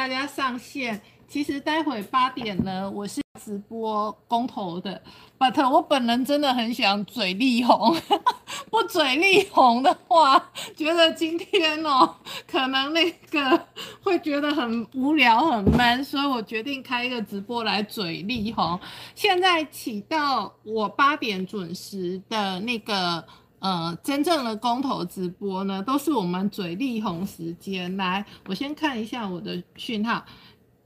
大家上线。其实待会八点呢，我是直播公投的，but 我本人真的很想嘴力红，不嘴力红的话，觉得今天哦，可能那个会觉得很无聊很闷，所以我决定开一个直播来嘴力红。现在起到我八点准时的那个呃真正的公投直播呢，都是我们嘴力红时间。来，我先看一下我的讯号。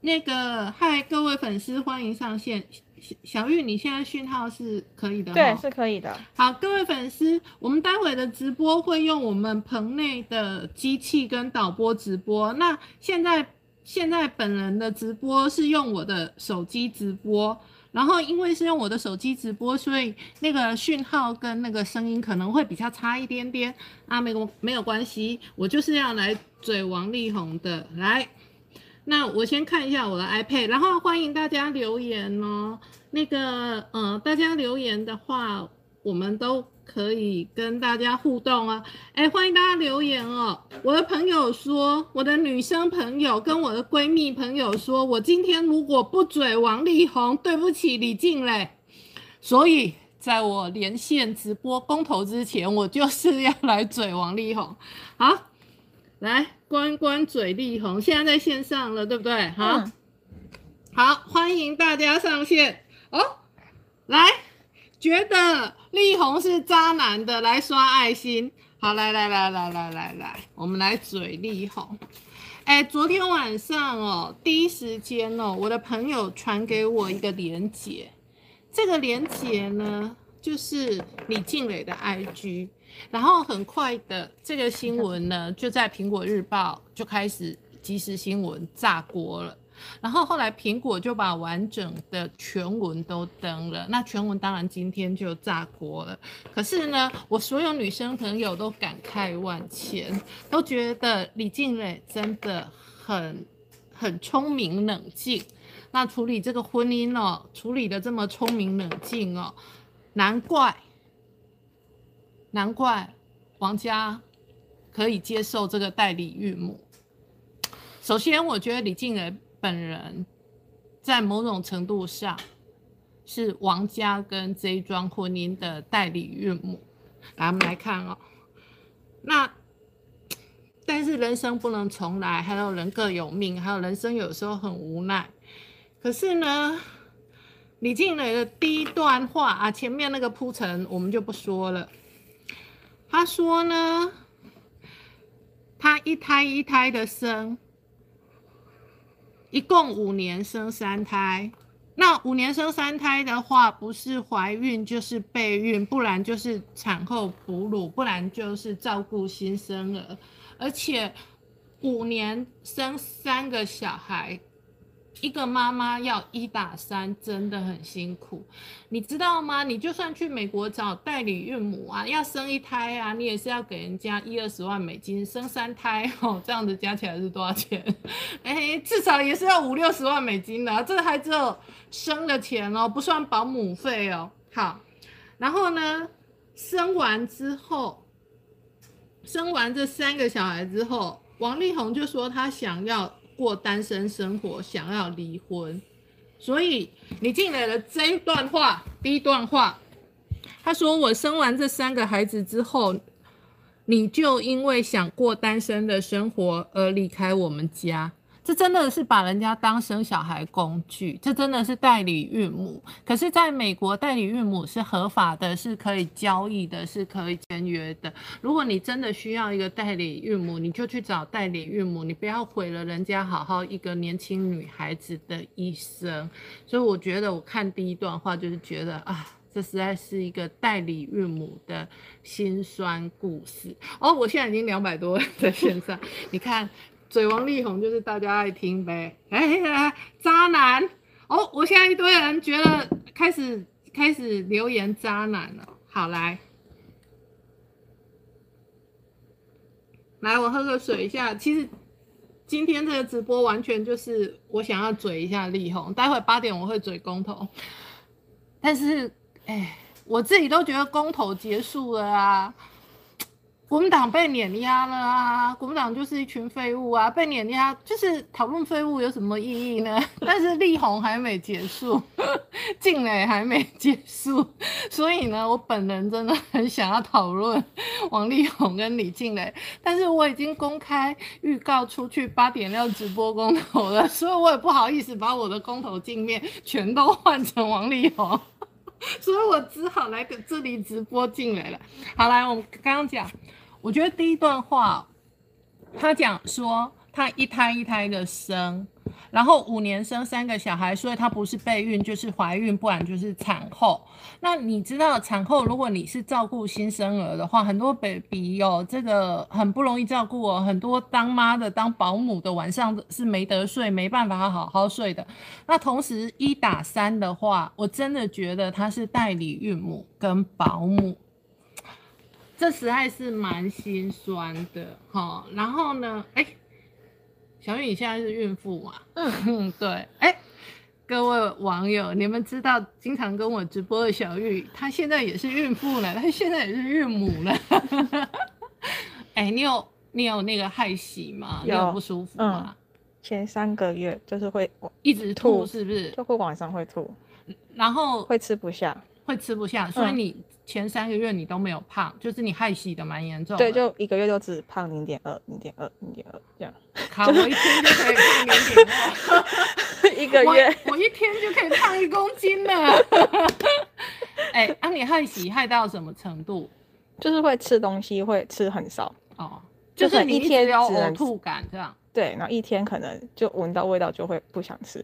那个，嗨，各位粉丝，欢迎上线。小小玉，你现在讯号是可以的对，是可以的。好，各位粉丝，我们待会的直播会用我们棚内的机器跟导播直播。那现在，现在本人的直播是用我的手机直播，然后因为是用我的手机直播，所以那个讯号跟那个声音可能会比较差一点点啊，没有没有关系，我就是要来嘴王力宏的，来。那我先看一下我的 iPad，然后欢迎大家留言哦。那个，呃，大家留言的话，我们都可以跟大家互动啊。哎，欢迎大家留言哦。我的朋友说，我的女生朋友跟我的闺蜜朋友说，我今天如果不嘴王力宏，对不起李静蕾。所以，在我连线直播公投之前，我就是要来嘴王力宏。好，来。关关嘴力宏，现在在线上了，对不对？好，好，欢迎大家上线哦。来，觉得力宏是渣男的，来刷爱心。好，来来来来来来来，我们来嘴力宏。哎，昨天晚上哦，第一时间哦，我的朋友传给我一个链接，这个链接呢，就是李静蕾的 IG。然后很快的，这个新闻呢就在苹果日报就开始即时新闻炸锅了。然后后来苹果就把完整的全文都登了，那全文当然今天就炸锅了。可是呢，我所有女生朋友都感慨万千，都觉得李静蕾真的很很聪明冷静。那处理这个婚姻哦，处理的这么聪明冷静哦，难怪。难怪王家可以接受这个代理孕母。首先，我觉得李静蕾本人在某种程度上是王家跟这一桩婚姻的代理孕母。来，我们来看哦。那但是人生不能重来，还有人各有命，还有人生有时候很无奈。可是呢，李静蕾的第一段话啊，前面那个铺陈我们就不说了。他说呢，他一胎一胎的生，一共五年生三胎。那五年生三胎的话，不是怀孕就是备孕，不然就是产后哺乳，不然就是照顾新生儿。而且五年生三个小孩。一个妈妈要一打三，真的很辛苦，你知道吗？你就算去美国找代理孕母啊，要生一胎啊，你也是要给人家一二十万美金，生三胎哦，这样子加起来是多少钱？哎，至少也是要五六十万美金的，这还只有生的钱哦，不算保姆费哦。好，然后呢，生完之后，生完这三个小孩之后，王力宏就说他想要。过单身生活，想要离婚，所以你进来了这一段话，第一段话，他说我生完这三个孩子之后，你就因为想过单身的生活而离开我们家。这真的是把人家当生小孩工具，这真的是代理孕母。可是，在美国，代理孕母是合法的，是可以交易的，是可以签约的。如果你真的需要一个代理孕母，你就去找代理孕母，你不要毁了人家好好一个年轻女孩子的一生。所以，我觉得我看第一段话就是觉得啊，这实在是一个代理孕母的心酸故事。哦，我现在已经两百多在线上，你看。水王力宏就是大家爱听呗，哎，渣男哦！我现在一堆人觉得开始开始留言渣男了。好来，来我喝个水一下。其实今天这个直播完全就是我想要嘴一下力宏，待会八点我会嘴公投，但是哎，我自己都觉得公投结束了啊。国民党被碾压了啊！国民党就是一群废物啊！被碾压就是讨论废物有什么意义呢？但是力宏还没结束，静蕾还没结束，所以呢，我本人真的很想要讨论 王力宏跟李静蕾，但是我已经公开预告出去八点要直播公投了，所以我也不好意思把我的公投镜面全都换成王力宏。所以我只好来这里直播进来了。好，来，我们刚刚讲，我觉得第一段话，他讲说他一胎一胎的生，然后五年生三个小孩，所以他不是备孕就是怀孕，不然就是产后。那你知道产后如果你是照顾新生儿的话，很多 baby 哦，这个很不容易照顾哦，很多当妈的当保姆的晚上是没得睡，没办法好好睡的。那同时一打三的话，我真的觉得他是代理孕母跟保姆，这实在是蛮心酸的哈。然后呢，哎，小玉你现在是孕妇嘛？嗯，对，哎。各位网友，你们知道经常跟我直播的小玉，她现在也是孕妇了，她现在也是孕母了。哎，你有你有那个害喜吗？有不舒服吗？前三个月就是会一直吐，是不是？就会晚上会吐，然后会吃不下，会吃不下，所以你前三个月你都没有胖，就是你害喜的蛮严重。对，就一个月就只胖零点二、零点二、零点二这样。好，我一天就可以胖零点二。一个月，我一天就可以胖一公斤了。哎，啊，你害喜害到什么程度？就是会吃东西会吃很少哦，就是你一天有呕吐感这样。对，然后一天可能就闻到味道就会不想吃。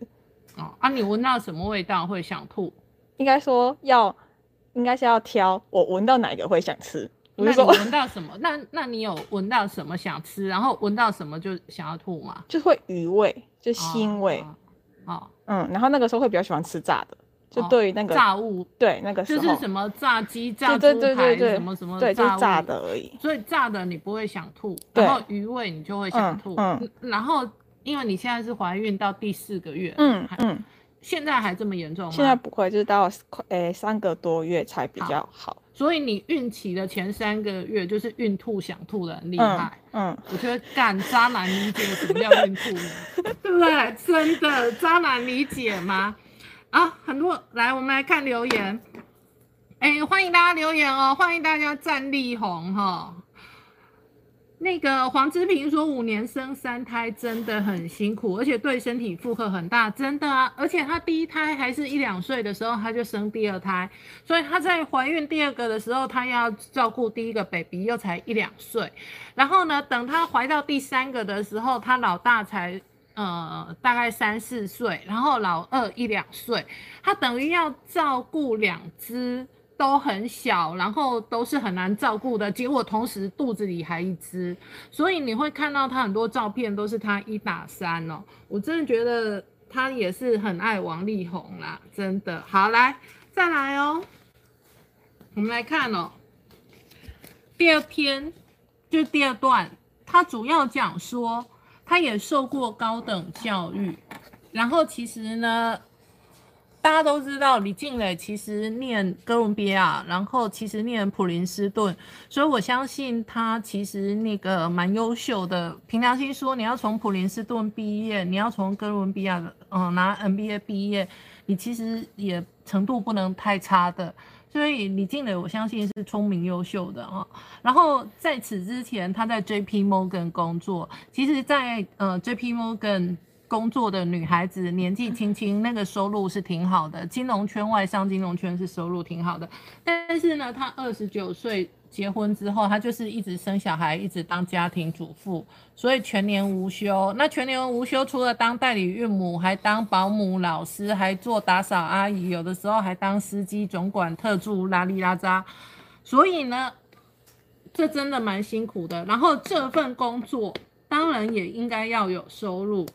哦，啊，你闻到什么味道会想吐？应该说要，应该是要挑，我闻到哪个会想吃。那你闻到什么？那那你有闻到什么想吃？然后闻到什么就想要吐吗？就会余味，就腥味。哦，嗯，然后那个时候会比较喜欢吃炸的，就对于那个炸物，对那个时候就是什么炸鸡、炸猪排什么什么，对，就炸的而已。所以炸的你不会想吐，然后鱼味你就会想吐。嗯，然后因为你现在是怀孕到第四个月，嗯嗯，现在还这么严重吗？现在不会，就是到快诶三个多月才比较好。所以你孕期的前三个月就是孕吐想吐的很厉害，嗯，我觉得干渣男理解什么叫孕吐呢？对 不对？真的渣男理解吗？啊，很多来，我们来看留言，哎，欢迎大家留言哦，欢迎大家站立红哈。那个黄志平说，五年生三胎真的很辛苦，而且对身体负荷很大，真的啊！而且她第一胎还是一两岁的时候，她就生第二胎，所以她在怀孕第二个的时候，她要照顾第一个 baby 又才一两岁，然后呢，等她怀到第三个的时候，她老大才呃大概三四岁，然后老二一两岁，她等于要照顾两只。都很小，然后都是很难照顾的，结果同时肚子里还一只，所以你会看到他很多照片都是他一打三哦。我真的觉得他也是很爱王力宏啦，真的。好，来再来哦，我们来看哦，第二篇就第二段，他主要讲说他也受过高等教育，然后其实呢。大家都知道李静蕾其实念哥伦比亚，然后其实念普林斯顿，所以我相信他其实那个蛮优秀的。凭良心说，你要从普林斯顿毕业，你要从哥伦比亚的嗯拿 MBA 毕业，你其实也程度不能太差的。所以李静蕾我相信是聪明优秀的啊。然后在此之前，他在 JP Morgan 工作，其实，在呃 JP Morgan。工作的女孩子年纪轻轻，那个收入是挺好的。金融圈外商金融圈是收入挺好的，但是呢，她二十九岁结婚之后，她就是一直生小孩，一直当家庭主妇，所以全年无休。那全年无休，除了当代理孕母，还当保姆、老师，还做打扫阿姨，有的时候还当司机、总管、特助，拉里拉扎。所以呢，这真的蛮辛苦的。然后这份工作当然也应该要有收入。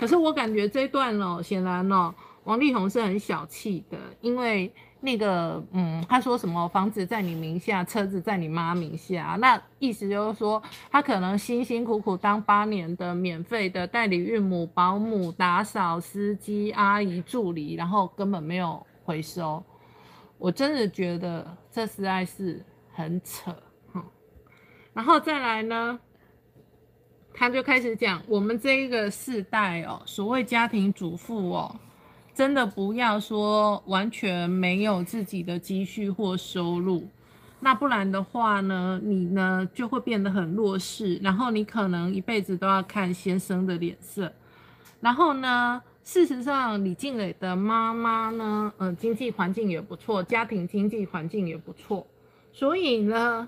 可是我感觉这段哦，显然哦，王力宏是很小气的，因为那个，嗯，他说什么房子在你名下，车子在你妈名下，那意思就是说，他可能辛辛苦苦当八年的免费的代理孕母、保姆、打扫、司机、阿姨、助理，然后根本没有回收。我真的觉得这实在是很扯，然后再来呢，他就开始讲我们这一个世代哦，所谓家庭主妇哦，真的不要说完全没有自己的积蓄或收入，那不然的话呢，你呢就会变得很弱势，然后你可能一辈子都要看先生的脸色，然后呢。事实上，李静蕾的妈妈呢，嗯，经济环境也不错，家庭经济环境也不错，所以呢，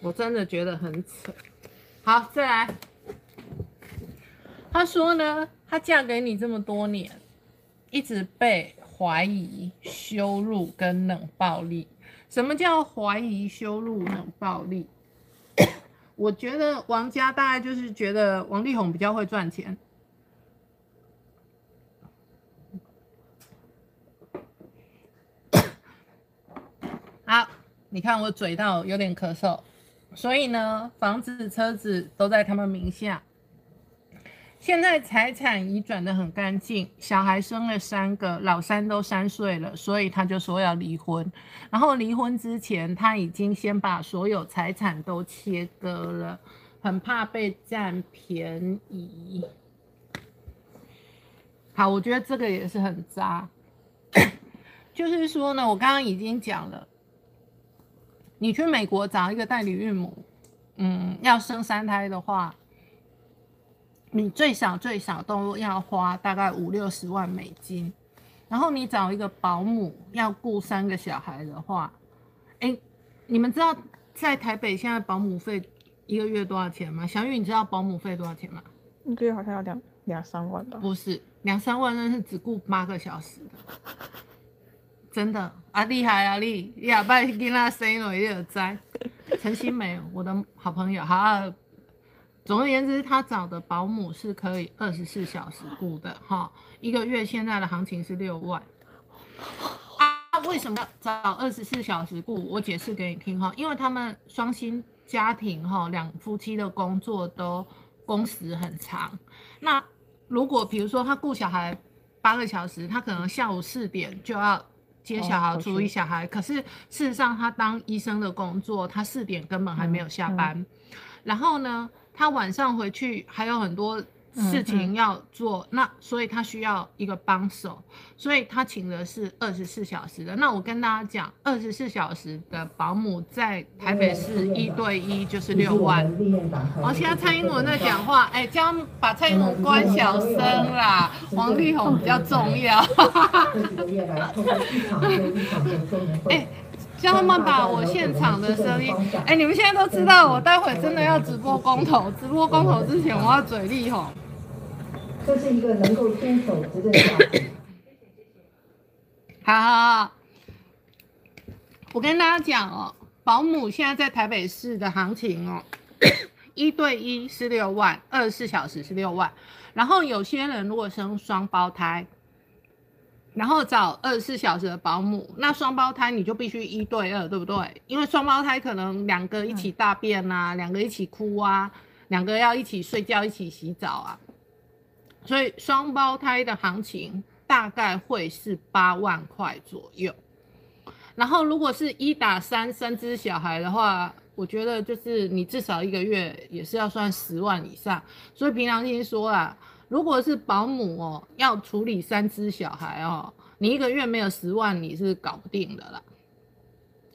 我真的觉得很扯。好，再来，她说呢，她嫁给你这么多年，一直被怀疑、羞辱跟冷暴力。什么叫怀疑、羞辱、冷暴力？我觉得王家大概就是觉得王力宏比较会赚钱。好，你看我嘴到有点咳嗽，所以呢，房子、车子都在他们名下。现在财产移转的很干净，小孩生了三个，老三都三岁了，所以他就说要离婚。然后离婚之前，他已经先把所有财产都切割了，很怕被占便宜。好，我觉得这个也是很渣。就是说呢，我刚刚已经讲了。你去美国找一个代理孕母，嗯，要生三胎的话，你最少最少都要花大概五六十万美金。然后你找一个保姆要雇三个小孩的话，哎，你们知道在台北现在保姆费一个月多少钱吗？小雨，你知道保姆费多少钱吗？一个月好像要两两三万吧？不是，两三万那是只雇八个小时的。真的啊，厉害啊！你你阿爸跟他生了也有灾。陈新梅，我的好朋友，好。总而言之，他找的保姆是可以二十四小时雇的，哈。一个月现在的行情是六万。啊，为什么要找二十四小时雇？我解释给你听哈，因为他们双薪家庭哈，两夫妻的工作都工时很长。那如果比如说他雇小孩八个小时，他可能下午四点就要。接小孩、处理小孩，可是事实上，他当医生的工作，他四点根本还没有下班。然后呢，他晚上回去还有很多。事情要做，那所以他需要一个帮手，所以他请的是二十四小时的。那我跟大家讲，二十四小时的保姆在台北市一对一就是六万。哦，现在蔡英文在讲话，哎，叫把蔡英文关小声啦，王力宏比较重要。哎，叫他们把我现场的声音，哎，你们现在都知道，我待会真的要直播公投，直播公投之前我要嘴力吼。这是一个能够坚守执政下去。好好好，我跟大家讲哦，保姆现在在台北市的行情哦，一对一是六万，二十四小时是六万。然后有些人如果生双胞胎，然后找二十四小时的保姆，那双胞胎你就必须一对二，对不对？因为双胞胎可能两个一起大便啊，两个一起哭啊，两个要一起睡觉、一起洗澡啊。所以双胞胎的行情大概会是八万块左右，然后如果是一打三三只小孩的话，我觉得就是你至少一个月也是要算十万以上。所以平常心说啊，如果是保姆哦，要处理三只小孩哦，你一个月没有十万，你是搞不定的啦。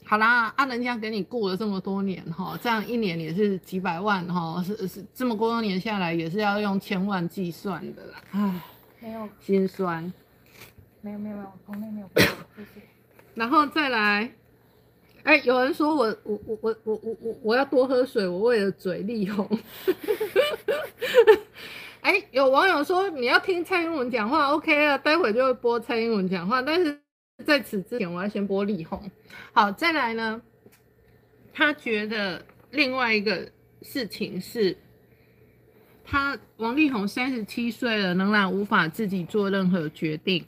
好啦，按人家给你过了这么多年哈，这样一年也是几百万哈，是是这么多年下来也是要用千万计算的啦。唉，没有心酸，没有没有没有，从来没有过，谢谢，然后再来，哎，有人说我我我我我我我我要多喝水，我为了嘴力红。哎，有网友说你要听蔡英文讲话，OK 啊，待会就会播蔡英文讲话，但是。在此之前，我要先播力宏。好，再来呢，他觉得另外一个事情是，他王力宏三十七岁了，仍然无法自己做任何决定。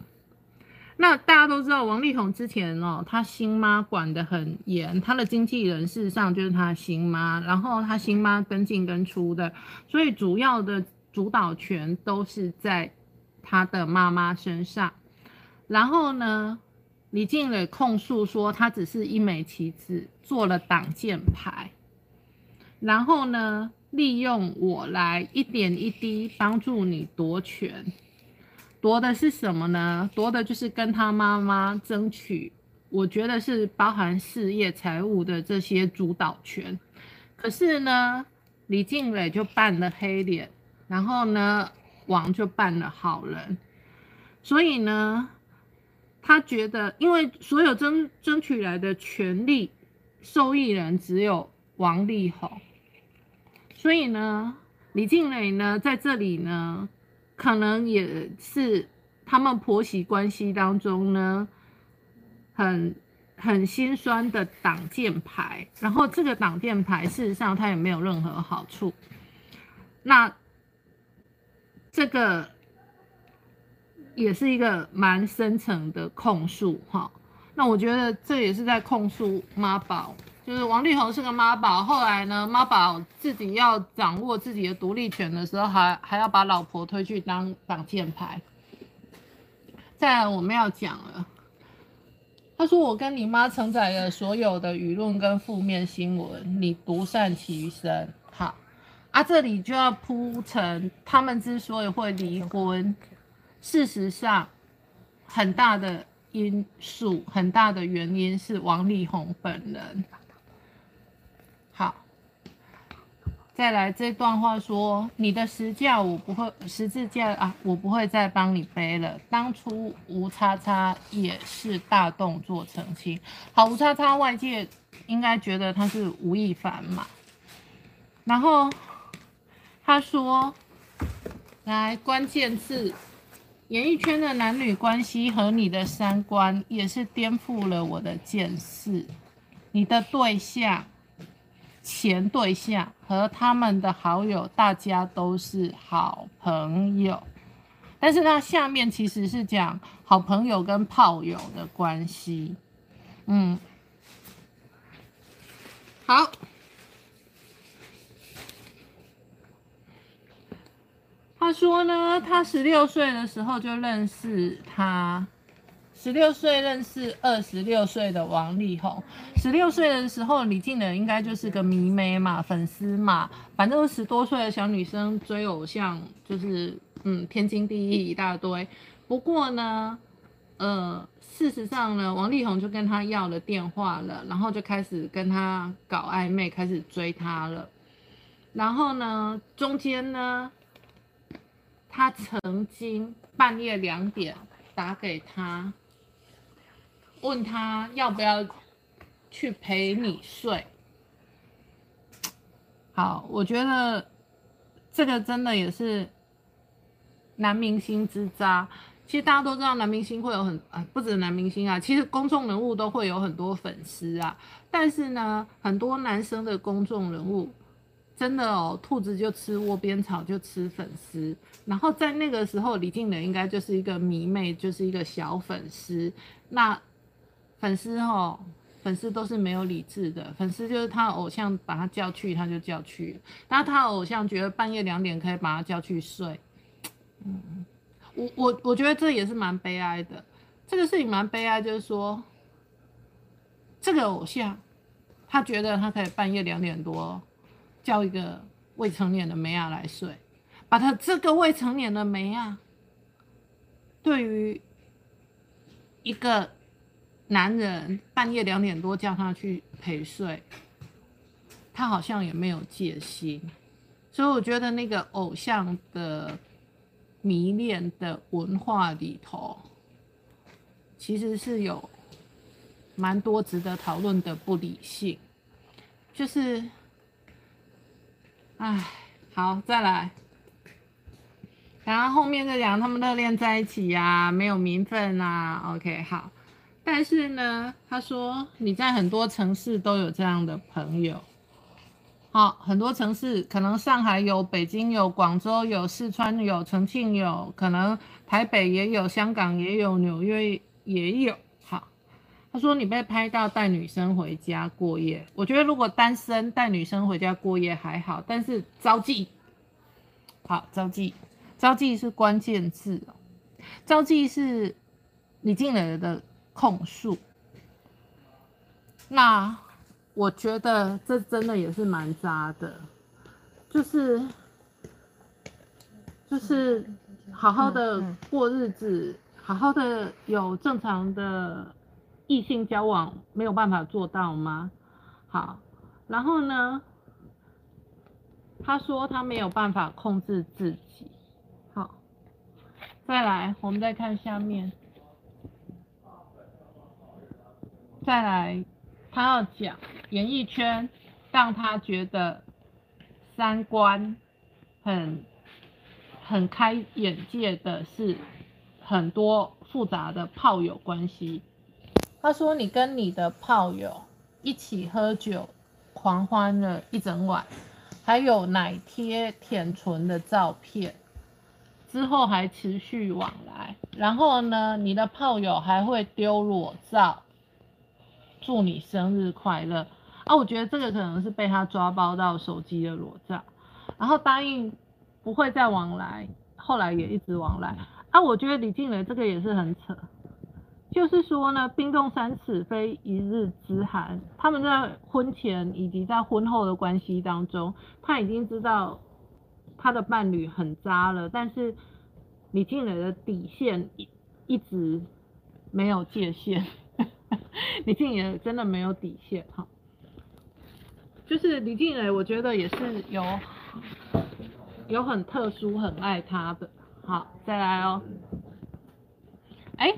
那大家都知道，王力宏之前哦，他新妈管得很严，他的经纪人事实上就是他新妈，然后他新妈跟进跟出的，所以主要的主导权都是在他的妈妈身上。然后呢？李静蕾控诉说，他只是一枚棋子，做了挡箭牌。然后呢，利用我来一点一滴帮助你夺权。夺的是什么呢？夺的就是跟他妈妈争取，我觉得是包含事业、财务的这些主导权。可是呢，李静蕾就扮了黑脸，然后呢，王就扮了好人。所以呢，他觉得，因为所有争争取来的权利受益人只有王力宏，所以呢，李静蕾呢在这里呢。可能也是他们婆媳关系当中呢，很很心酸的挡箭牌。然后这个挡箭牌，事实上它也没有任何好处。那这个也是一个蛮深层的控诉哈。那我觉得这也是在控诉妈宝。就是王力宏是个妈宝，后来呢，妈宝自己要掌握自己的独立权的时候，还还要把老婆推去当挡箭牌。再来我们要讲了，他说我跟你妈承载了所有的舆论跟负面新闻，你独善其身。好，啊，这里就要铺陈他们之所以会离婚，事实上很大的因素，很大的原因是王力宏本人。好，再来这段话说，你的十字架我不会，十字架啊，我不会再帮你背了。当初吴叉叉也是大动作澄清。好，吴叉叉外界应该觉得他是吴亦凡嘛。然后他说，来关键字，演艺圈的男女关系和你的三观也是颠覆了我的见识。你的对象。前对象和他们的好友，大家都是好朋友，但是它下面其实是讲好朋友跟炮友的关系。嗯，好，他说呢，他十六岁的时候就认识他。十六岁认识二十六岁的王力宏，十六岁的时候李静蕾应该就是个迷妹嘛，粉丝嘛，反正十多岁的小女生追偶像就是嗯天经地义一大堆。不过呢，呃，事实上呢，王力宏就跟他要了电话了，然后就开始跟他搞暧昧，开始追他了。然后呢，中间呢，他曾经半夜两点打给他。问他要不要去陪你睡？好，我觉得这个真的也是男明星之渣。其实大家都知道，男明星会有很啊，不止男明星啊，其实公众人物都会有很多粉丝啊。但是呢，很多男生的公众人物真的哦，兔子就吃窝边草，就吃粉丝。然后在那个时候，李静蕾应该就是一个迷妹，就是一个小粉丝。那粉丝哦，粉丝都是没有理智的。粉丝就是他偶像把他叫去，他就叫去。然后他偶像觉得半夜两点可以把他叫去睡。嗯，我我我觉得这也是蛮悲哀的。这个事情蛮悲哀，就是说，这个偶像他觉得他可以半夜两点多叫一个未成年的梅亚来睡，把他这个未成年的梅亚对于一个。男人半夜两点多叫他去陪睡，他好像也没有戒心，所以我觉得那个偶像的迷恋的文化里头，其实是有蛮多值得讨论的不理性，就是，哎，好，再来，然后后面再讲他们热恋在一起呀，没有名分啊，OK，好。但是呢，他说你在很多城市都有这样的朋友，好，很多城市可能上海有，北京有，广州有，四川有，重庆有，可能台北也有，香港也有，纽约也有。好，他说你被拍到带女生回家过夜，我觉得如果单身带女生回家过夜还好，但是招妓，好，招妓，招妓是关键字哦，招妓是你进来的。控诉，那我觉得这真的也是蛮渣的，就是就是好好的过日子，好好的有正常的异性交往，没有办法做到吗？好，然后呢，他说他没有办法控制自己。好，再来，我们再看下面。再来，他要讲演艺圈让他觉得三观很很开眼界的是很多复杂的炮友关系。他说：“你跟你的炮友一起喝酒，狂欢了一整晚，还有奶贴舔唇的照片，之后还持续往来。然后呢，你的炮友还会丢裸照。”祝你生日快乐啊！我觉得这个可能是被他抓包到手机的裸照，然后答应不会再往来，后来也一直往来啊！我觉得李静蕾这个也是很扯，就是说呢，冰冻三尺非一日之寒，他们在婚前以及在婚后的关系当中，他已经知道他的伴侣很渣了，但是李静蕾的底线一一直没有界限。李静蕾真的没有底线哈，就是李静蕾，我觉得也是有有很特殊很爱他的。好，再来哦。哎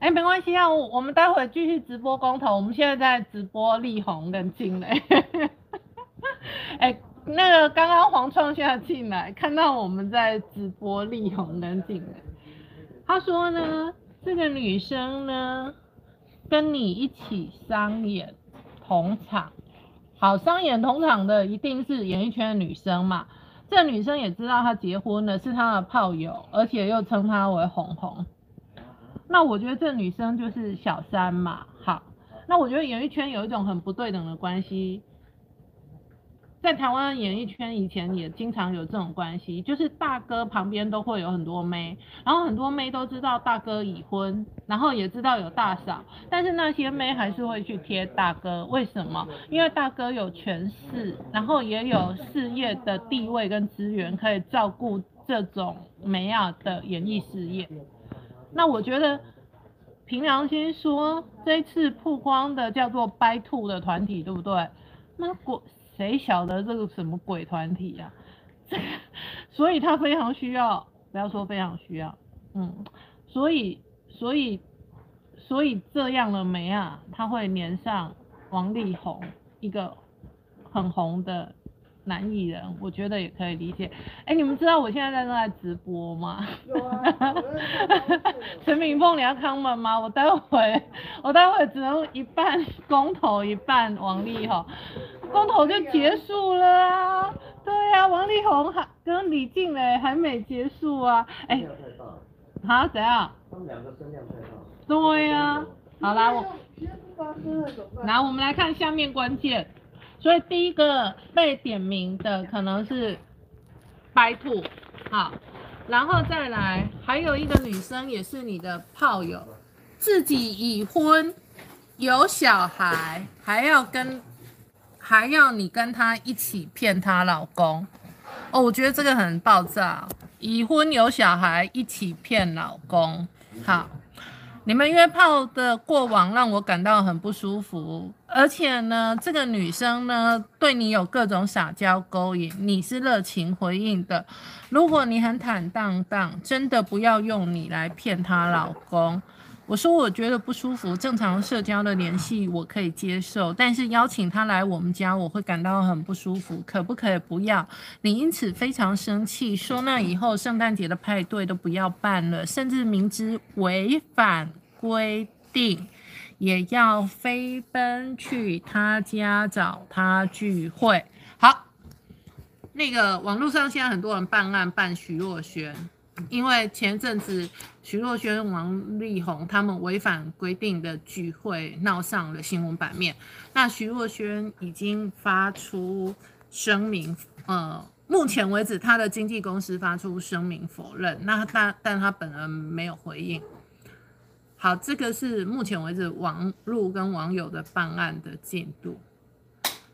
哎，没关系啊，我们待会继续直播公投。我们现在在直播力宏跟静蕾。哎，那个刚刚黄创夏进来，看到我们在直播力宏跟静蕾，他说呢，这个女生呢。跟你一起商演同场，好商演同场的一定是演艺圈的女生嘛？这女生也知道他结婚了，是他的炮友，而且又称他为红红。那我觉得这女生就是小三嘛。好，那我觉得演艺圈有一种很不对等的关系。在台湾演艺圈以前也经常有这种关系，就是大哥旁边都会有很多妹，然后很多妹都知道大哥已婚，然后也知道有大嫂，但是那些妹还是会去贴大哥，为什么？因为大哥有权势，然后也有事业的地位跟资源可以照顾这种美亚的演艺事业。那我觉得凭良心说，这一次曝光的叫做掰兔的团体，对不对？那果。谁晓得这个什么鬼团体呀？所以他非常需要，不要说非常需要，嗯，所以所以所以这样了没啊？他会粘上王力宏一个很红的。男艺人，我觉得也可以理解。哎，你们知道我现在在正在直播吗？有啊。陈明凤，你要康门吗？我待会，我待会只能一半公投，一半王力宏，公投就结束了啊。对啊，王力宏还跟李静蕾还没结束啊。哎，好，怎样？他们两个声量太大。对呀。好啦，我。来，我们来看下面关键。所以第一个被点名的可能是白兔，好，然后再来还有一个女生也是你的炮友，自己已婚有小孩，还要跟还要你跟她一起骗她老公，哦，我觉得这个很爆炸，已婚有小孩一起骗老公，好。你们约炮的过往让我感到很不舒服，而且呢，这个女生呢对你有各种撒娇勾引，你是热情回应的。如果你很坦荡荡，真的不要用你来骗她老公。我说我觉得不舒服，正常社交的联系我可以接受，但是邀请他来我们家，我会感到很不舒服。可不可以不要？你因此非常生气，说那以后圣诞节的派对都不要办了，甚至明知违反。规定也要飞奔去他家找他聚会。好，那个网络上现在很多人办案办徐若瑄，因为前阵子徐若瑄、王力宏他们违反规定的聚会闹上了新闻版面。那徐若瑄已经发出声明，呃，目前为止他的经纪公司发出声明否认，那但但他本人没有回应。好，这个是目前为止网路跟网友的办案的进度。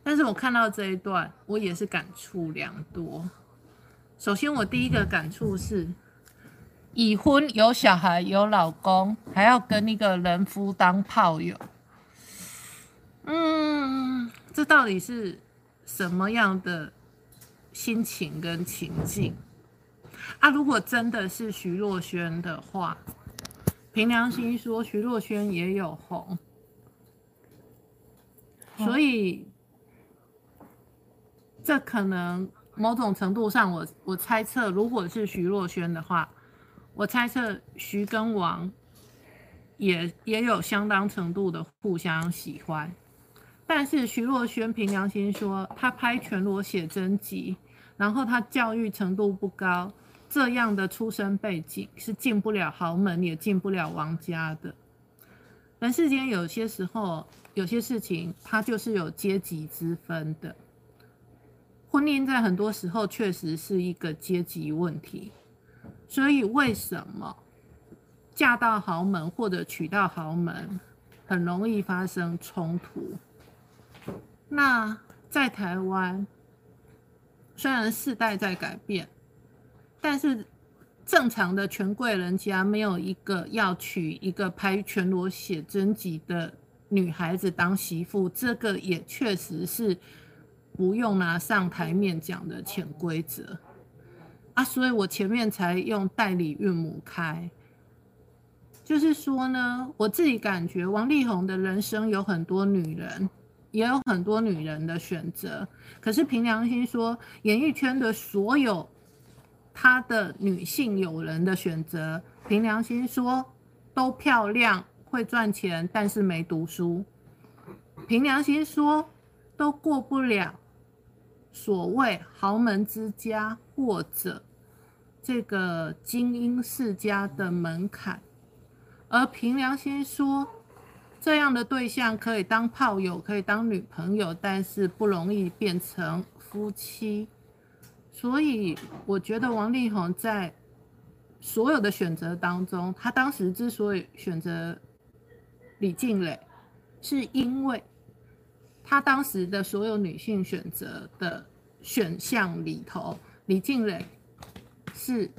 但是我看到这一段，我也是感触良多。首先，我第一个感触是，已婚有小孩有老公，还要跟一个人夫当炮友，嗯，这到底是什么样的心情跟情境啊？如果真的是徐若瑄的话，凭良心说，徐若瑄也有红，所以。这可能某种程度上，我我猜测，如果是徐若瑄的话，我猜测徐跟王也也有相当程度的互相喜欢。但是徐若瑄凭良心说，她拍全裸写真集，然后她教育程度不高，这样的出身背景是进不了豪门，也进不了王家的。人世间有些时候，有些事情它就是有阶级之分的。婚姻在很多时候确实是一个阶级问题，所以为什么嫁到豪门或者娶到豪门很容易发生冲突？那在台湾，虽然世代在改变，但是正常的权贵人家没有一个要娶一个拍全裸写真集的女孩子当媳妇，这个也确实是。不用拿上台面讲的潜规则啊，所以我前面才用代理孕母开，就是说呢，我自己感觉王力宏的人生有很多女人，也有很多女人的选择。可是凭良心说，演艺圈的所有他的女性友人的选择，凭良心说都漂亮，会赚钱，但是没读书。凭良心说都过不了。所谓豪门之家或者这个精英世家的门槛，而凭良心说，这样的对象可以当炮友，可以当女朋友，但是不容易变成夫妻。所以我觉得王力宏在所有的选择当中，他当时之所以选择李静蕾，是因为。他当时的所有女性选择的选项里头，李静蕾是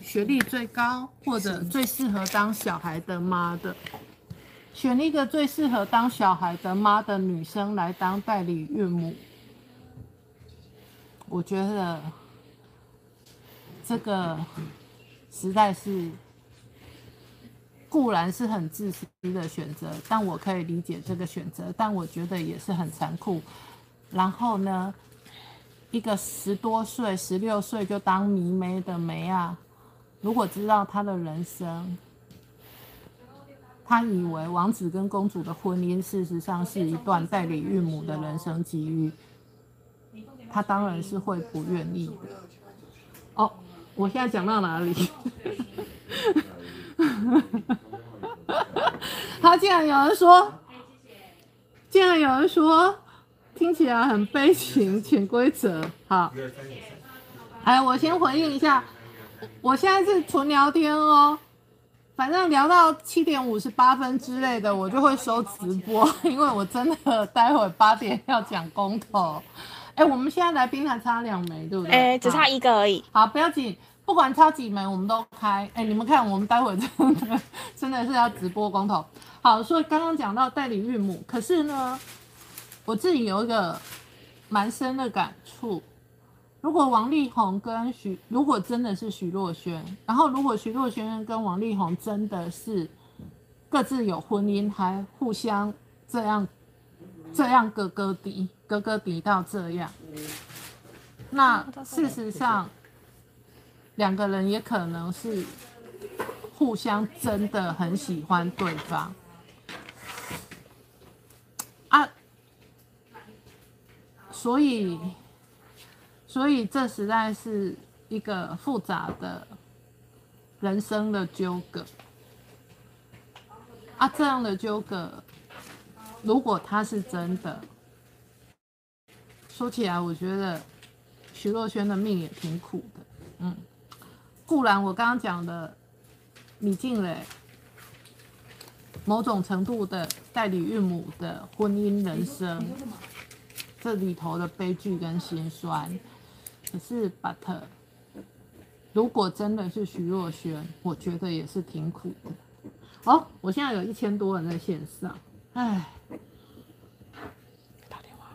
学历最高或者最适合当小孩的妈的，选一个最适合当小孩的妈的女生来当代理孕母，我觉得这个实在是。固然是很自私的选择，但我可以理解这个选择，但我觉得也是很残酷。然后呢，一个十多岁、十六岁就当迷妹的梅啊，如果知道他的人生，他以为王子跟公主的婚姻事实上是一段代理孕母的人生机遇，他当然是会不愿意的。哦，我现在讲到哪里？他竟然有人说，竟然有人说，听起来很悲情，潜规则。好，哎，我先回应一下，我现在是纯聊天哦，反正聊到七点五十八分之类的，我就会收直播，因为我真的待会八点要讲公投。哎，我们现在来宾还差两枚，对不对？哎，只差一个而已。好，不要紧。不管超几门，我们都开。哎，你们看，我们待会真的真的是要直播光头。好，所以刚刚讲到代理孕母，可是呢，我自己有一个蛮深的感触。如果王力宏跟徐，如果真的是徐若瑄，然后如果徐若瑄跟王力宏真的是各自有婚姻，还互相这样这样哥哥敌，哥哥敌到这样，那事实上。两个人也可能是互相真的很喜欢对方啊，所以，所以这实在是一个复杂的人生的纠葛啊。这样的纠葛，如果他是真的，说起来，我觉得徐若瑄的命也挺苦的，嗯。固然，我刚刚讲的李静蕾某种程度的代理孕母的婚姻人生，这里头的悲剧跟心酸。可是，but 如果真的是徐若瑄，我觉得也是挺苦的。哦，我现在有一千多人在线上，哎，打电话。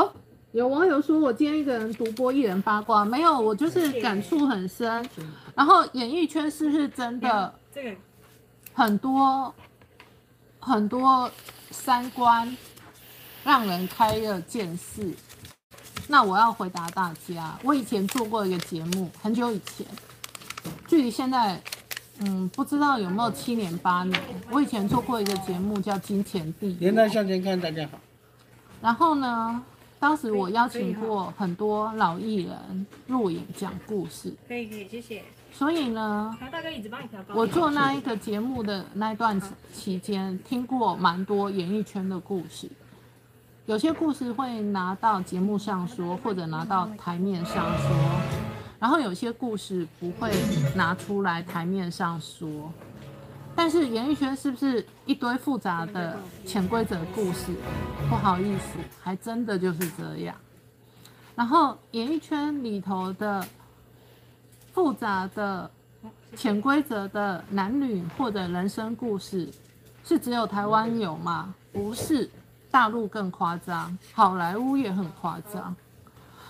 哦，有网友说我今天一个人独播一人八卦，没有，我就是感触很深。然后演艺圈是不是真的？这个很多很多三观让人开了见识。那我要回答大家，我以前做过一个节目，很久以前，距离现在。嗯，不知道有没有七年八年。我以前做过一个节目叫《金钱地》，连带向前看，大家好。然后呢，当时我邀请过很多老艺人录影讲故事。可以可以，谢谢。所以呢，大哥一直帮你调高。我做那一个节目的那段期间，听过蛮多演艺圈的故事。有些故事会拿到节目上说，或者拿到台面上说。然后有些故事不会拿出来台面上说，但是演艺圈是不是一堆复杂的潜规则故事？不好意思，还真的就是这样。然后演艺圈里头的复杂的潜规则的男女或者人生故事，是只有台湾有吗？不是，大陆更夸张，好莱坞也很夸张。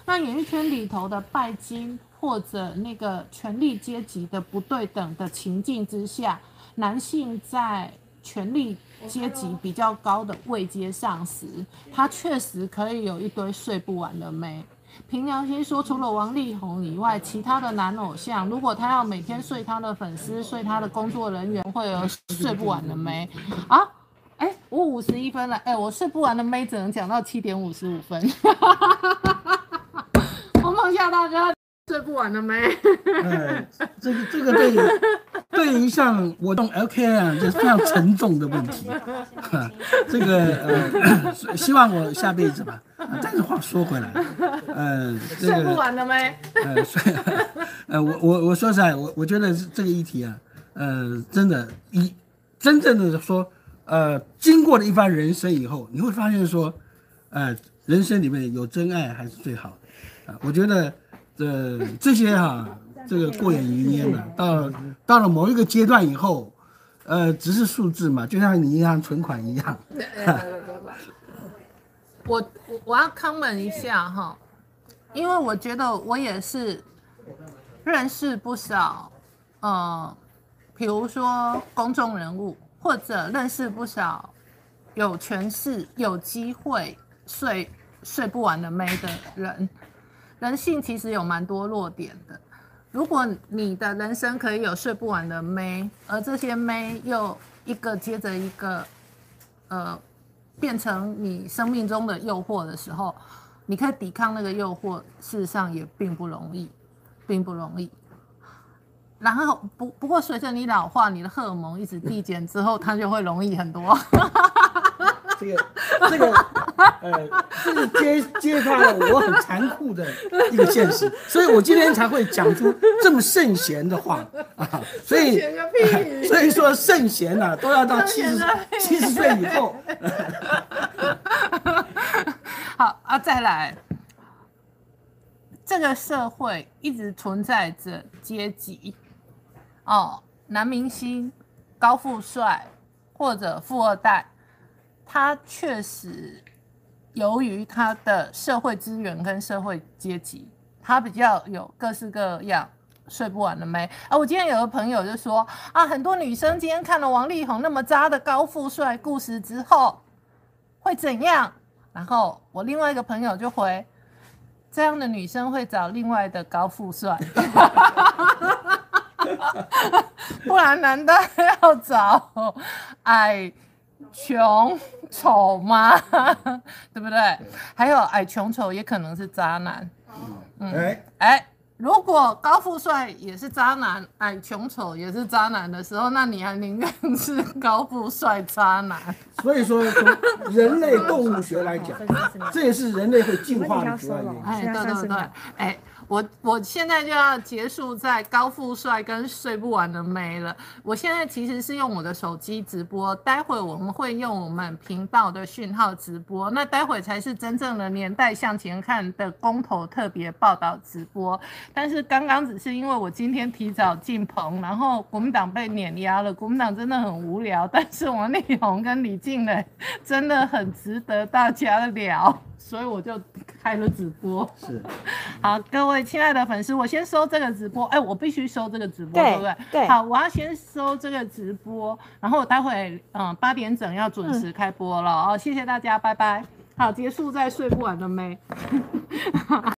那演艺圈里头的拜金。或者那个权力阶级的不对等的情境之下，男性在权力阶级比较高的位阶上时，他确实可以有一堆睡不完的妹。凭良心说，除了王力宏以外，其他的男偶像，如果他要每天睡他的粉丝、睡他的工作人员，会有睡不完的妹啊？哎，我五十一分了，哎，我睡不完的妹只能讲到七点五十五分。我梦下大哥。睡不完了没？哎，这个这个对对于像我动 LK 啊，这是非常沉重的问题。这个呃，希望我下辈子吧。但是话说回来，呃，睡不完了没？呃，睡，呃，我我我说实在，我我觉得这个议题啊，呃，真的，一真正的说，呃，经过了一番人生以后，你会发现说，呃，人生里面有真爱还是最好的啊。我觉得。这这些哈，这个过眼云烟了。到到了某一个阶段以后，呃，只是数字嘛，就像你银行存款一样。我我我要 comment 一下哈，因为我觉得我也是认识不少，呃，比如说公众人物，或者认识不少有权势、有机会睡睡不完的妹的人。人性其实有蛮多弱点的。如果你的人生可以有睡不完的妹，而这些妹又一个接着一个，呃，变成你生命中的诱惑的时候，你可以抵抗那个诱惑，事实上也并不容易，并不容易。然后不不过随着你老化，你的荷尔蒙一直递减之后，它就会容易很多。这个这个呃，这个揭揭发了我很残酷的一个现实，所以我今天才会讲出这么圣贤的话啊。所以所以说圣贤呐，都要到七十七十岁以后。好啊，再来，这个社会一直存在着阶级哦，男明星、高富帅或者富二代。他确实，由于他的社会资源跟社会阶级，他比较有各式各样睡不完的妹。啊，我今天有个朋友就说啊，很多女生今天看了王力宏那么渣的高富帅故事之后，会怎样？然后我另外一个朋友就回，这样的女生会找另外的高富帅，不然难道要找矮？穷丑吗？对不对？还有矮穷丑也可能是渣男。嗯，哎哎，如果高富帅也是渣男，矮穷丑也是渣男的时候，那你还宁愿是高富帅渣男？所以说，从人类动物学来讲，这也是人类会进化的主要原因。哎，对对对，哎。我我现在就要结束在高富帅跟睡不完的妹了。我现在其实是用我的手机直播，待会我们会用我们频道的讯号直播。那待会才是真正的年代向前看的公投特别报道直播。但是刚刚只是因为我今天提早进棚，然后国民党被碾压了。国民党真的很无聊，但是王力宏跟李静蕾真的很值得大家聊。所以我就开了直播，是好，各位亲爱的粉丝，我先收这个直播，哎，我必须收这个直播，对不对？对，好，我要先收这个直播，然后我待会嗯八点整要准时开播了哦，谢谢大家，拜拜。好，结束在睡不完的没。